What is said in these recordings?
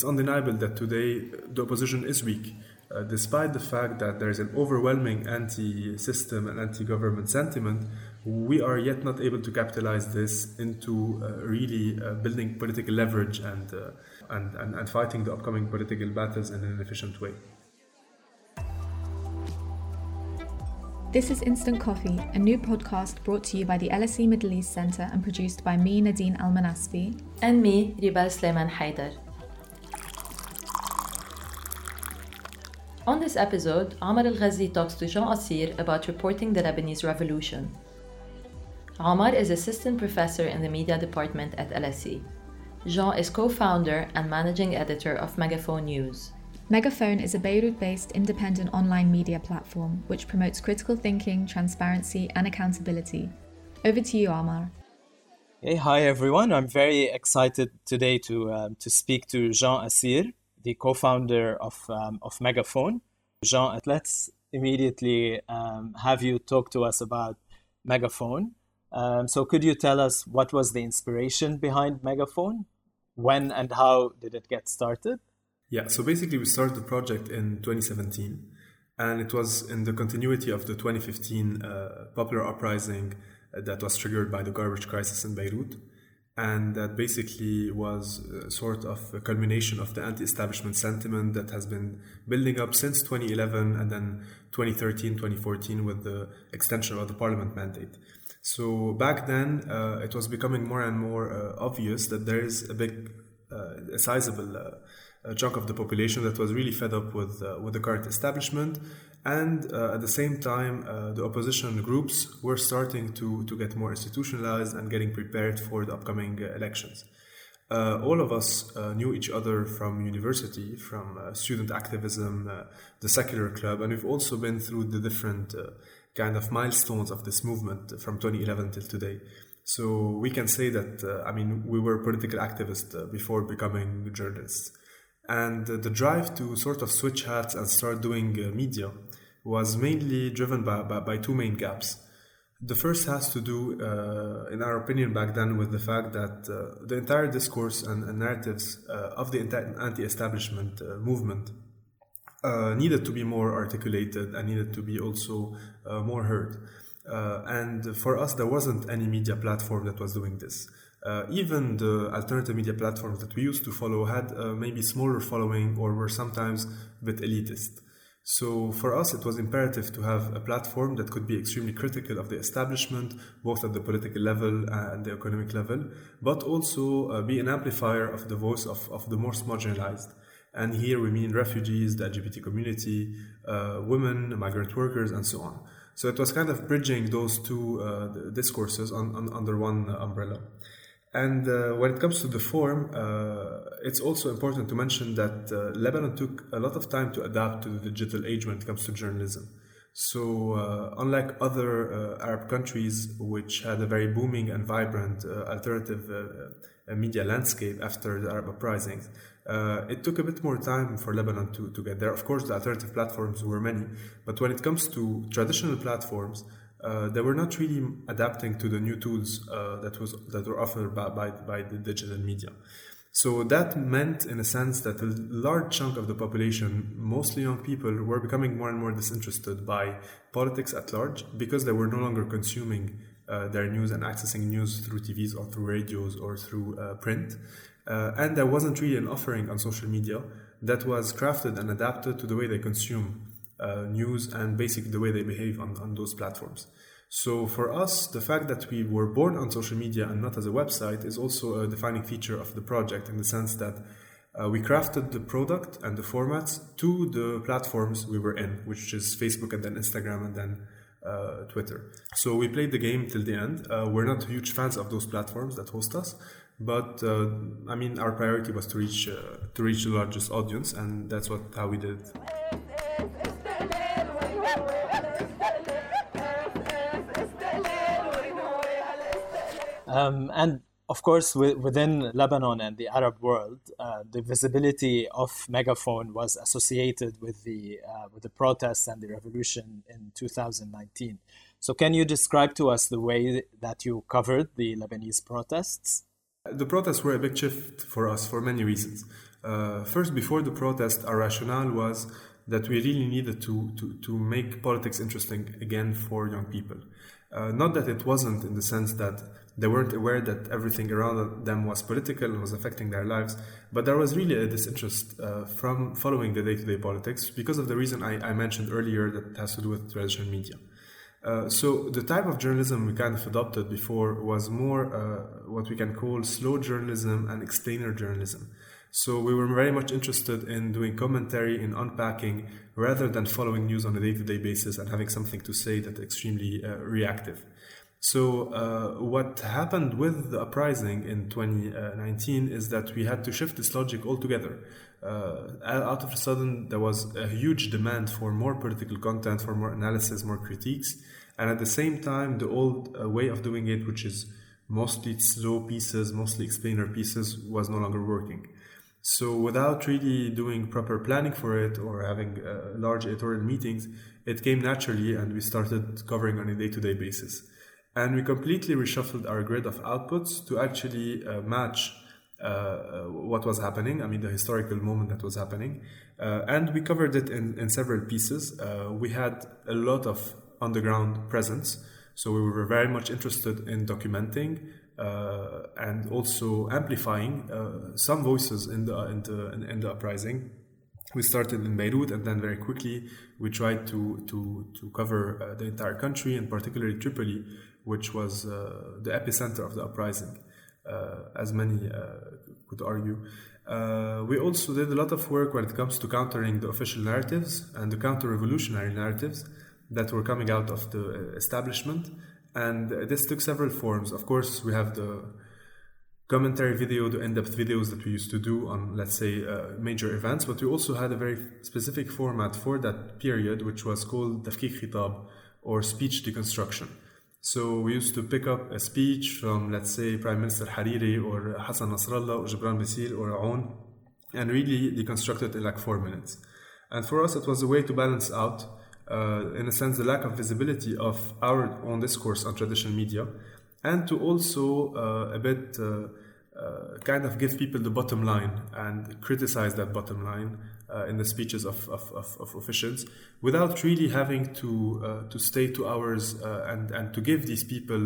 it's undeniable that today the opposition is weak. Uh, despite the fact that there is an overwhelming anti system and anti government sentiment, we are yet not able to capitalize this into uh, really uh, building political leverage and, uh, and, and, and fighting the upcoming political battles in an efficient way. This is Instant Coffee, a new podcast brought to you by the LSE Middle East Centre and produced by me, Nadine Almanasfi. And me, Ribale Sleiman Haidar. On this episode, Omar Al-Ghazzi talks to Jean Assir about reporting the Lebanese revolution. Omar is assistant professor in the media department at LSE. Jean is co founder and managing editor of Megaphone News. Megaphone is a Beirut based independent online media platform which promotes critical thinking, transparency, and accountability. Over to you, Amar. Hey, hi everyone. I'm very excited today to, um, to speak to Jean Assir, the co founder of, um, of Megaphone. Jean, let's immediately um, have you talk to us about Megaphone. Um, so could you tell us what was the inspiration behind Megaphone? When and how did it get started? Yeah, so basically we started the project in 2017 and it was in the continuity of the 2015 uh, popular uprising uh, that was triggered by the garbage crisis in Beirut and that basically was uh, sort of a culmination of the anti-establishment sentiment that has been building up since 2011 and then 2013 2014 with the extension of the parliament mandate. So back then, uh, it was becoming more and more uh, obvious that there is a big, uh, a sizable uh, chunk of the population that was really fed up with uh, with the current establishment, and uh, at the same time, uh, the opposition groups were starting to to get more institutionalized and getting prepared for the upcoming uh, elections. Uh, all of us knew each other from university, from student activism, the secular club, and we've also been through the different kind of milestones of this movement from 2011 till today. So we can say that, uh, I mean, we were political activists uh, before becoming journalists. And uh, the drive to sort of switch hats and start doing uh, media was mainly driven by, by, by, two main gaps. The first has to do, uh, in our opinion back then, with the fact that uh, the entire discourse and, and narratives of the anti establishment movement uh, needed to be more articulated and needed to be also uh, more heard. Uh, and for us, there wasn't any media platform that was doing this. Uh, even the alternative media platforms that we used to follow had uh, maybe smaller following or were sometimes a bit elitist. So for us, it was imperative to have a platform that could be extremely critical of the establishment, both at the political level and the economic level, but also uh, be an amplifier of the voice of, of the most marginalized. And here we mean refugees, the LGBT community, uh, women, migrant workers, and so on. So it was kind of bridging those two uh, discourses on, on, under one umbrella. And uh, when it comes to the form, uh, it's also important to mention that uh, Lebanon took a lot of time to adapt to the digital age when it comes to journalism. So, uh, unlike other uh, Arab countries, which had a very booming and vibrant uh, alternative media landscape after the Arab uprisings, it took a bit more time for Lebanon to, to get there. Of course, the alternative platforms were many, but when it comes to traditional platforms, uh, they were not really adapting to the new tools uh, that was that were offered by, by, by the digital media. So that meant, in a sense, that a large chunk of the population, mostly young people, were becoming more and more disinterested by politics at large because they were no longer consuming uh, their news and accessing news through TVs or through radios or through uh, print. Uh, and there wasn't really an offering on social media that was crafted and adapted to the way they consume uh, news and basically the way they behave on, on those platforms. So for us, the fact that we were born on social media and not as a website is also a defining feature of the project in the sense that uh, we crafted the product and the formats to the platforms we were in, which is Facebook and then Instagram and then uh, Twitter. So we played the game till the end. Uh, we're not huge fans of those platforms that host us, but uh, I mean, our priority was to reach uh, to reach the largest audience, and that's what how we did Um, and of course, within Lebanon and the Arab world, uh, the visibility of Megaphone was associated with the uh, with the protests and the revolution in 2019. So, can you describe to us the way that you covered the Lebanese protests? The protests were a big shift for us for many reasons. Uh, first, before the protest, our rationale was that we really needed to, to, to make politics interesting again for young people. Uh, not that it wasn't in the sense that they weren't aware that everything around them was political and was affecting their lives, but there was really a disinterest uh, from following the day to day politics because of the reason I, I, mentioned earlier that has to do with traditional media. Uh, so the type of journalism we kind of adopted before was more uh, what we can call slow journalism and explainer journalism. So we were very much interested in doing commentary, in unpacking, rather than following news on a day-to-day basis and having something to say that's extremely uh, reactive. So uh, what happened with the uprising in 2019 is that we had to shift this logic altogether. Uh, out of a sudden, there was a huge demand for more political content, for more analysis, more critiques, and at the same time, the old uh, way of doing it, which is mostly slow pieces, mostly explainer pieces, was no longer working. So without really doing proper planning for it or having uh, large editorial meetings, it came naturally and we started covering on a day-to-day basis. And we completely reshuffled our grid of outputs to actually uh, match uh, uh what was happening, I mean, the historical moment that was happening. Uh, and we covered it in, in several pieces. Uh, we had a lot of underground presence. So we were very much interested in documenting uh, and also amplifying uh, some voices in the, in the, in the uprising. We started in Beirut and then very quickly we tried to, to, to cover the entire country and particularly Tripoli, which was the epicenter of the uprising, as many could argue. Uh, we also did a lot of work when it comes to countering the official narratives and the counter revolutionary narratives that were coming out of the establishment and this took several forms. Of course, we have the commentary video, the in-depth videos that we used to do on, let's say, uh, major events, but we also had a very specific format for that period, which was called tafkik khitab, or speech deconstruction. So we used to pick up a speech from, let's say, Prime Minister Hariri or Hassan Nasrallah or Gebran Bassil or Aoun, and really deconstruct it in like four minutes. And for us, it was a way to balance out uh, in a sense, the lack of visibility of our own discourse on traditional media, and to also uh, a bit uh, uh kind of give people the bottom line and criticize that bottom line uh, in the speeches of, of, of, of, officials without really having to, uh, to stay two hours and, and to give these people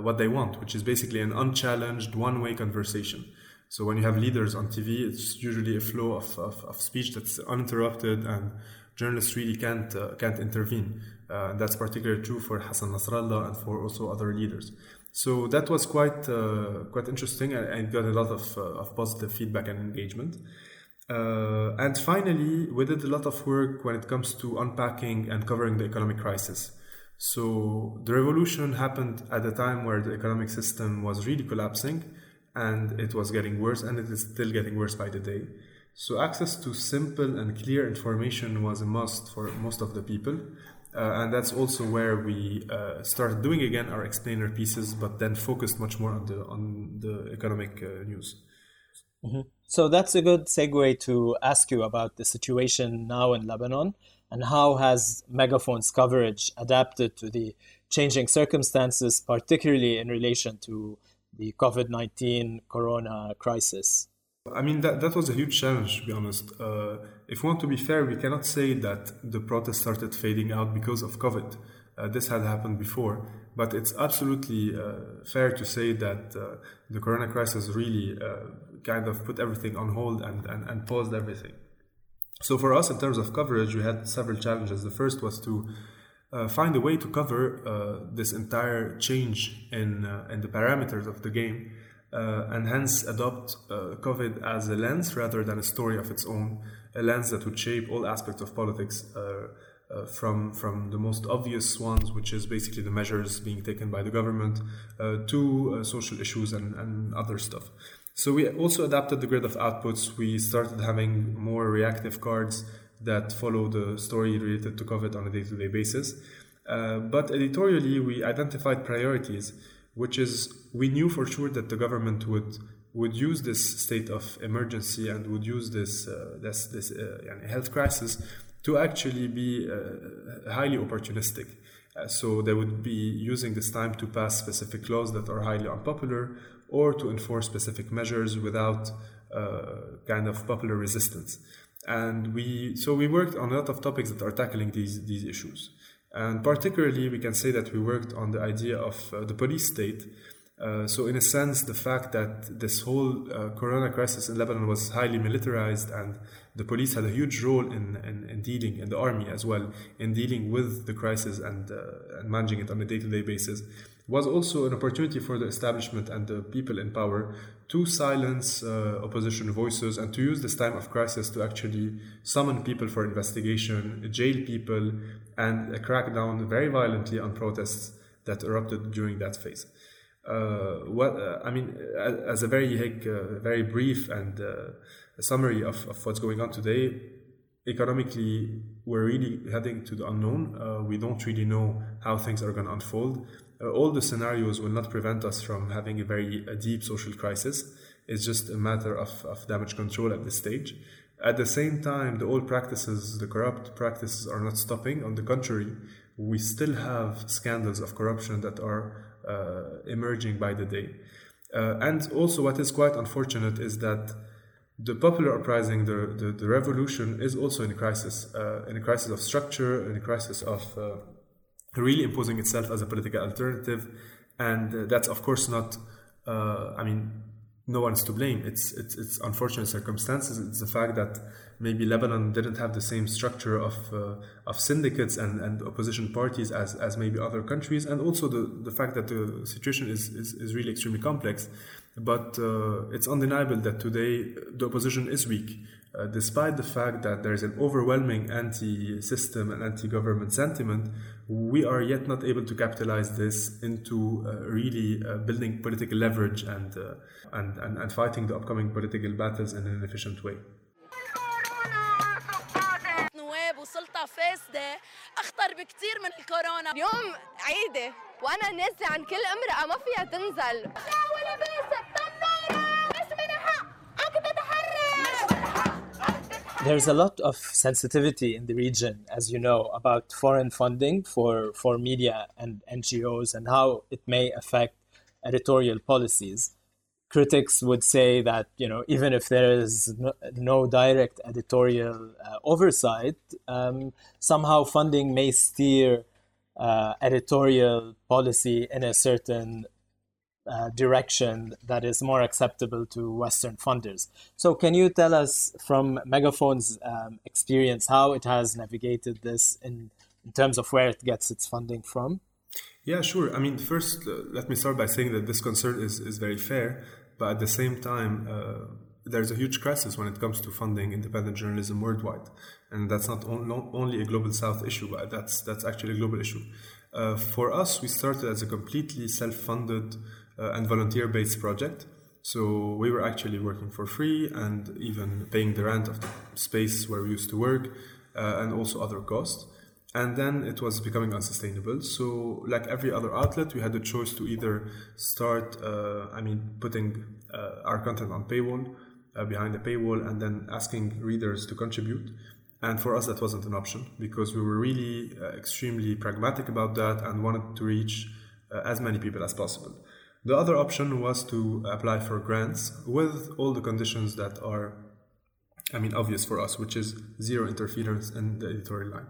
what they want, which is basically an unchallenged one way conversation. So when you have leaders on TV, it's usually a flow of, of, of speech that's uninterrupted and journalists really can't uh, can't intervene. Uh, that's particularly true for Hassan Nasrallah and for also other leaders. So that was quite uh, quite interesting, and, got a lot of uh, of positive feedback and engagement. Uh, and finally, we did a lot of work when it comes to unpacking and covering the economic crisis. So the revolution happened at a time where the economic system was really collapsing, and it was getting worse, and it is still getting worse by the day. So access to simple and clear information was a must for most of the people. Uh, and that's also where we uh, started doing again our explainer pieces, but then focused much more on the on the economic uh, news. Mm-hmm. So that's a good segue to ask you about the situation now in Lebanon and how has Megaphone's coverage adapted to the changing circumstances, particularly in relation to the COVID nineteen Corona crisis. I mean, that, that was a huge challenge, to be honest. Uh, if we want to be fair, we cannot say that the protests started fading out because of COVID. Uh, this had happened before. But it's absolutely uh, fair to say that uh, the corona crisis really uh, kind of put everything on hold and, and, and paused everything. So, for us, in terms of coverage, we had several challenges. The first was to uh, find a way to cover this entire change in, in the parameters of the game uh, and hence adopt uh, COVID as a lens rather than a story of its own, a lens that would shape all aspects of politics. Uh, uh, from from the most obvious ones, which is basically the measures being taken by the government, uh, to uh, social issues and, and other stuff. So we also adapted the grid of outputs. We started having more reactive cards that follow the story related to COVID on a day-to-day basis. but editorially, we identified priorities which is we knew for sure that the government would would use this state of emergency and would use this uh, this, this uh, health crisis to actually be uh, highly opportunistic. Uh, so they would be using this time to pass specific laws that are highly unpopular or to enforce specific measures without kind of popular resistance. And we so we worked on a lot of topics that are tackling these these issues. And particularly, we can say that we worked on the idea of uh, the police state. Uh, so, in a sense, the fact that this whole uh, corona crisis in Lebanon was highly militarized and the police had a huge role in, in, in dealing, in the army as well, in dealing with the crisis and, uh, and managing it on a day to day basis, was also an opportunity for the establishment and the people in power to silence uh, opposition voices and to use this time of crisis to actually summon people for investigation, jail people, and crack down very violently on protests that erupted during that phase. Uh, what uh, I mean, as a very uh, very brief and uh, summary of, of what's going on today, economically, we're really heading to the unknown. Uh, we don't really know how things are going to unfold uh, all the scenarios will not prevent us from having a very a deep social crisis. It's just a matter of, of damage control at this stage. At the same time, the old practices, the corrupt practices, are not stopping. On the contrary, we still have scandals of corruption that are uh, emerging by the day. Uh, and also, what is quite unfortunate is that the popular uprising, the, the, the revolution, is also in a crisis, uh, in a crisis of structure, in a crisis of uh, really imposing itself as a political alternative. And uh, that's, of course, not, uh, I mean, no one's to blame. It's, it's, it's unfortunate circumstances. It's the fact that maybe Lebanon didn't have the same structure of, uh, of syndicates and, and opposition parties as, as maybe other countries, and also the, the fact that the situation is, is, is really extremely complex. But uh, it's undeniable that today the opposition is weak. Uh, despite the fact that there is an overwhelming anti system and anti government sentiment, we are yet not able to capitalize this into uh, really uh, building political leverage and, uh, and, and, and fighting the upcoming political battles in an efficient way. اخطر بكثير من الكورونا اليوم عيدة وانا نازلة عن كل امرأة ما فيها تنزل There's a lot of sensitivity in the region, as you know, about foreign funding for, for media and NGOs and how it may affect editorial policies. Critics would say that you know even if there is no, no direct editorial uh, oversight, um, somehow funding may steer uh, editorial policy in a certain uh, direction that is more acceptable to Western funders. So, can you tell us from Megaphone's um, experience how it has navigated this in, in terms of where it gets its funding from? Yeah, sure. I mean, first, uh, let me start by saying that this concern is, is very fair, but at the same time, uh, there's a huge crisis when it comes to funding independent journalism worldwide, and that's not, on, not only a global South issue, but that's that's actually a global issue. Uh, for us, we started as a completely self-funded uh, and volunteer based project. So we were actually working for free and even paying the rent of the space where we used to work uh, and also other costs. And then it was becoming unsustainable. So, like every other outlet, we had the choice to either start, uh, I mean, putting uh, our content on paywall, uh, behind the paywall, and then asking readers to contribute. And for us, that wasn't an option because we were really uh, extremely pragmatic about that and wanted to reach as many people as possible. The other option was to apply for grants with all the conditions that are, I mean, obvious for us, which is zero interference in the editorial line,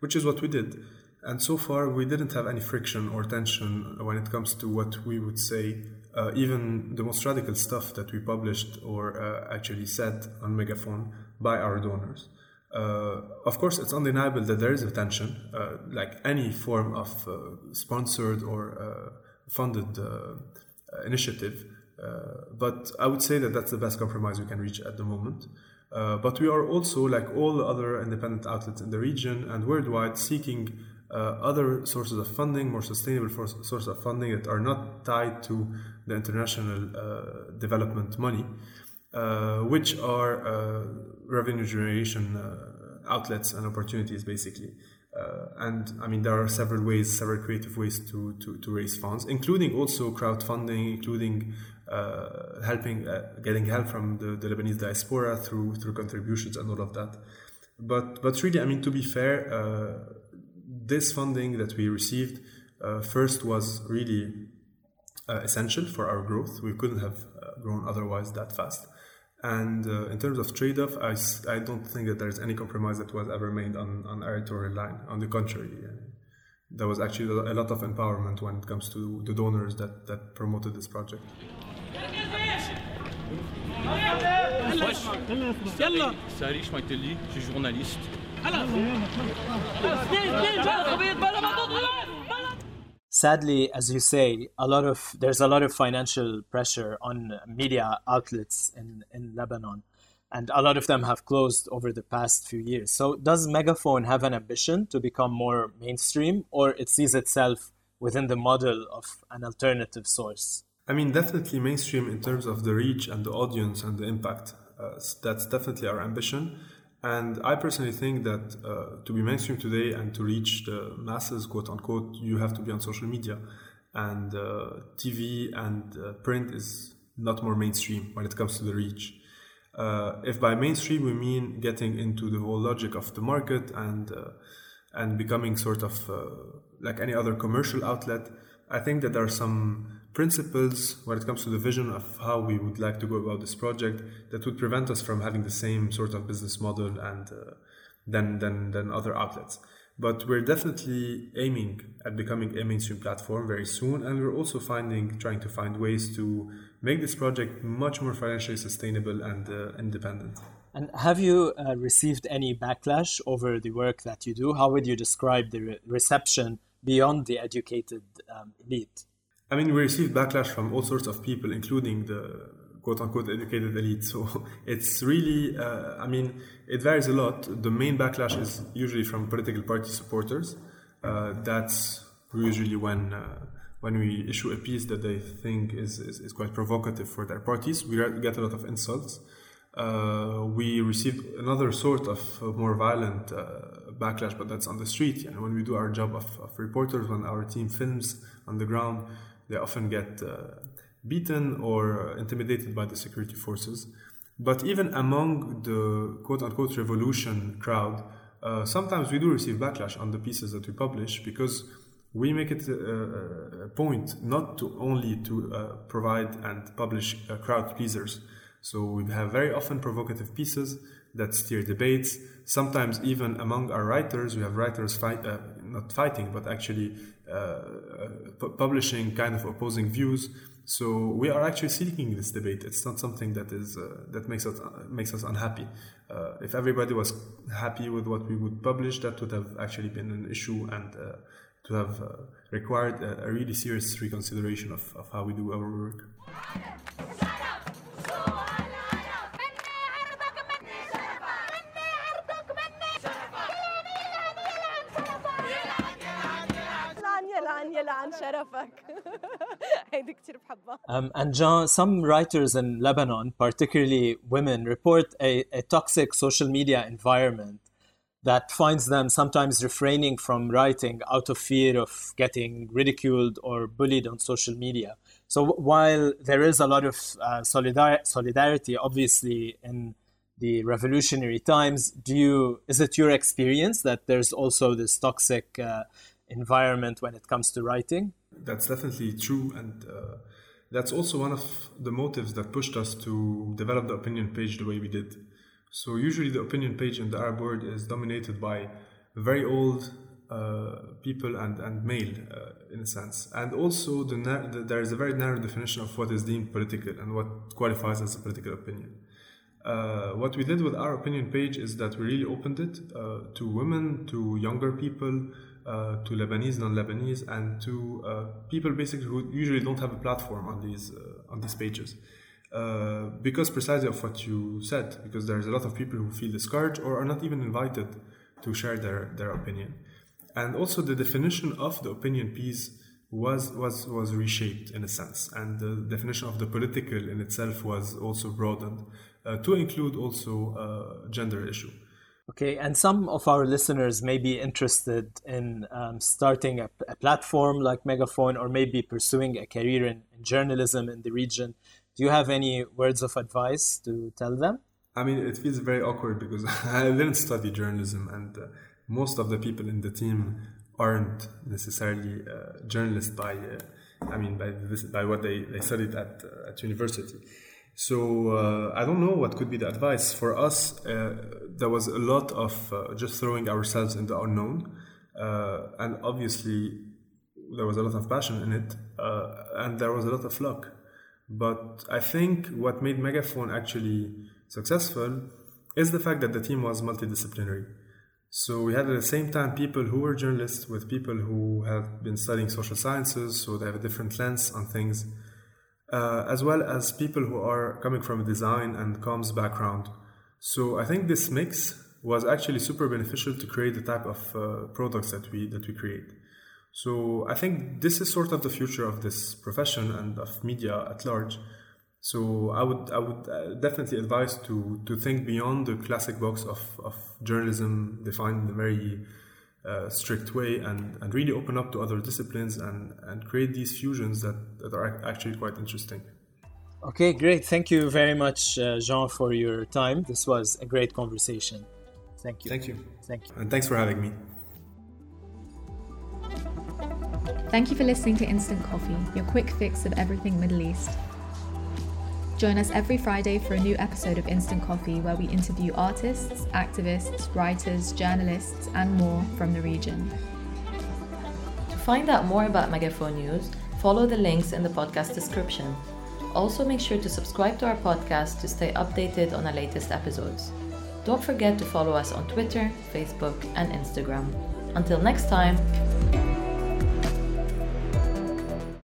which is what we did. And so far, we didn't have any friction or tension when it comes to what we would say, uh, even the most radical stuff that we published or uh, actually said on Megaphone by our donors. Uh, of course, it's undeniable that there is a tension, uh, like any form of uh, sponsored or uh, funded uh, initiative. Uh, but I would say that that's the best compromise we can reach at the moment. Uh, but we are also, like all other independent outlets in the region and worldwide, seeking uh, other sources of funding, more sustainable sources of funding that are not tied to the international uh, development money, uh, which are revenue generation outlets and opportunities, basically. Uh, and I mean, there are several ways, several creative ways to, to, to raise funds, including also crowdfunding, including uh, helping, uh, getting help from the, the, Lebanese diaspora through through contributions and all of that. But but really, I mean, to be fair, uh, this funding that we received uh, first was really uh, essential for our growth. We couldn't have grown otherwise that fast. And uh, in terms of trade off, I, I don't think that there's any compromise that was ever made on, on our line. On the contrary, there was actually a lot of empowerment when it comes to the donors that, that promoted this project. Je suis journaliste. Sadly, as you say, a lot of there's a lot of financial pressure on media outlets in, in Lebanon, and a lot of them have closed over the past few years. So, does Megaphone have an ambition to become more mainstream, or it sees itself within the model of an alternative source? I mean, definitely mainstream in terms of the reach and the audience and the impact. Uh, that's definitely our ambition. And I personally think that uh, to be mainstream today and to reach the masses, quote unquote, you have to be on social media. And uh, TV and uh, print is not more mainstream when it comes to the reach. Uh, if by mainstream we mean getting into the whole logic of the market and uh, and becoming sort of like any other commercial outlet, I think that there are some principles when it comes to the vision of how we would like to go about this project that would prevent us from having the same sort of business model and uh, than, than, than other outlets. But we're definitely aiming at becoming a mainstream platform very soon, and we're also finding, trying to find ways to make this project much more financially sustainable and uh, independent. And have you uh, received any backlash over the work that you do? How would you describe the re- reception beyond the educated um, elite? I mean, we received backlash from all sorts of people, including the quote unquote educated elite. So it's really, uh, I mean, it varies a lot. The main backlash is usually from political party supporters. Uh, that's usually when uh, when we issue a piece that they think is, is, is, quite provocative for their parties. We get a lot of insults. Uh, we received another sort of more violent uh, backlash, but that's on the street. And when we do our job of, of reporters, when our team films on the ground, they often get uh, beaten or intimidated by the security forces. But even among the quote unquote revolution crowd, uh, sometimes we do receive backlash on the pieces that we publish because we make it a, a point not to only to uh, provide and publish uh, crowd pleasers. So we have very often provocative pieces that steer debates. Sometimes even among our writers, we have writers fight, uh, not fighting, but actually uh, uh, publishing kind of opposing views. So we are actually seeking this debate. It's not something that is uh, that makes us makes us unhappy. if everybody was happy with what we would publish, that would have actually been an issue and to have required a, a, really serious reconsideration of, of how we do our work. Um, and Jean, some writers in Lebanon, particularly women, report a, a toxic social media environment that finds them sometimes refraining from writing out of fear of getting ridiculed or bullied on social media. So while there is a lot of uh, solidar- solidarity, obviously, in the revolutionary times, do you is it your experience that there's also this toxic uh, environment when it comes to writing? That's definitely true, and uh, that's also one of the motives that pushed us to develop the opinion page the way we did. So usually the opinion page in the Arab world is dominated by very old uh, people and, and male uh, in a sense. And also the, the, there is a very narrow definition of what is deemed political and what qualifies as a political opinion. Uh, what we did with our opinion page is that we really opened it uh, to women, to younger people, uh, to Lebanese, non-Lebanese, and to uh, people basically who usually don't have a platform on these uh, on these pages. Uh, because precisely of what you said, because there's a lot of people who feel discouraged or are not even invited to share their, their opinion. And also the definition of the opinion piece was, was, was reshaped in a sense. And the definition of the political in itself was also broadened uh, to include also a gender issue. Okay, and some of our listeners may be interested in um, starting a, a, platform like Megaphone or maybe pursuing a career in, in, journalism in the region. Do you have any words of advice to tell them? I mean, it feels very awkward because I didn't study journalism, and uh, most of the people in the team aren't necessarily uh, journalists by, uh, I mean, by this, by what they, they studied at uh, at university. So uh, I don't know what could be the advice for us. Uh, there was a lot of uh, just throwing ourselves in the unknown, uh, and obviously there was a lot of passion in it, uh, and there was a lot of luck. But I think what made Megaphone actually successful is the fact that the team was multidisciplinary. So we had at the same time people who were journalists with people who have been studying social sciences, so they have a different lens on things uh, as well as people who are coming from a design and comms background. So I think this mix was actually super beneficial to create the type of uh, products that we that we create. So I think this is sort of the future of this profession and of media at large. So I would I would uh, definitely advise to to think beyond the classic box of, of journalism defined in a very uh, strict way and, and really open up to other disciplines and, and create these fusions that, that are actually quite interesting. Okay, great. Thank you very much, uh, Jean, for your time. This was a great conversation. Thank you. Thank you. Thank you. And thanks for having me. Thank you for listening to Instant Coffee, your quick fix of everything Middle East. Join us every Friday for a new episode of Instant Coffee where we interview artists, activists, writers, journalists, and more from the region. To find out more about Megaphone News, follow the links in the podcast description. Also, make sure to subscribe to our podcast to stay updated on our latest episodes. Don't forget to follow us on Twitter, Facebook, and Instagram. Until next time,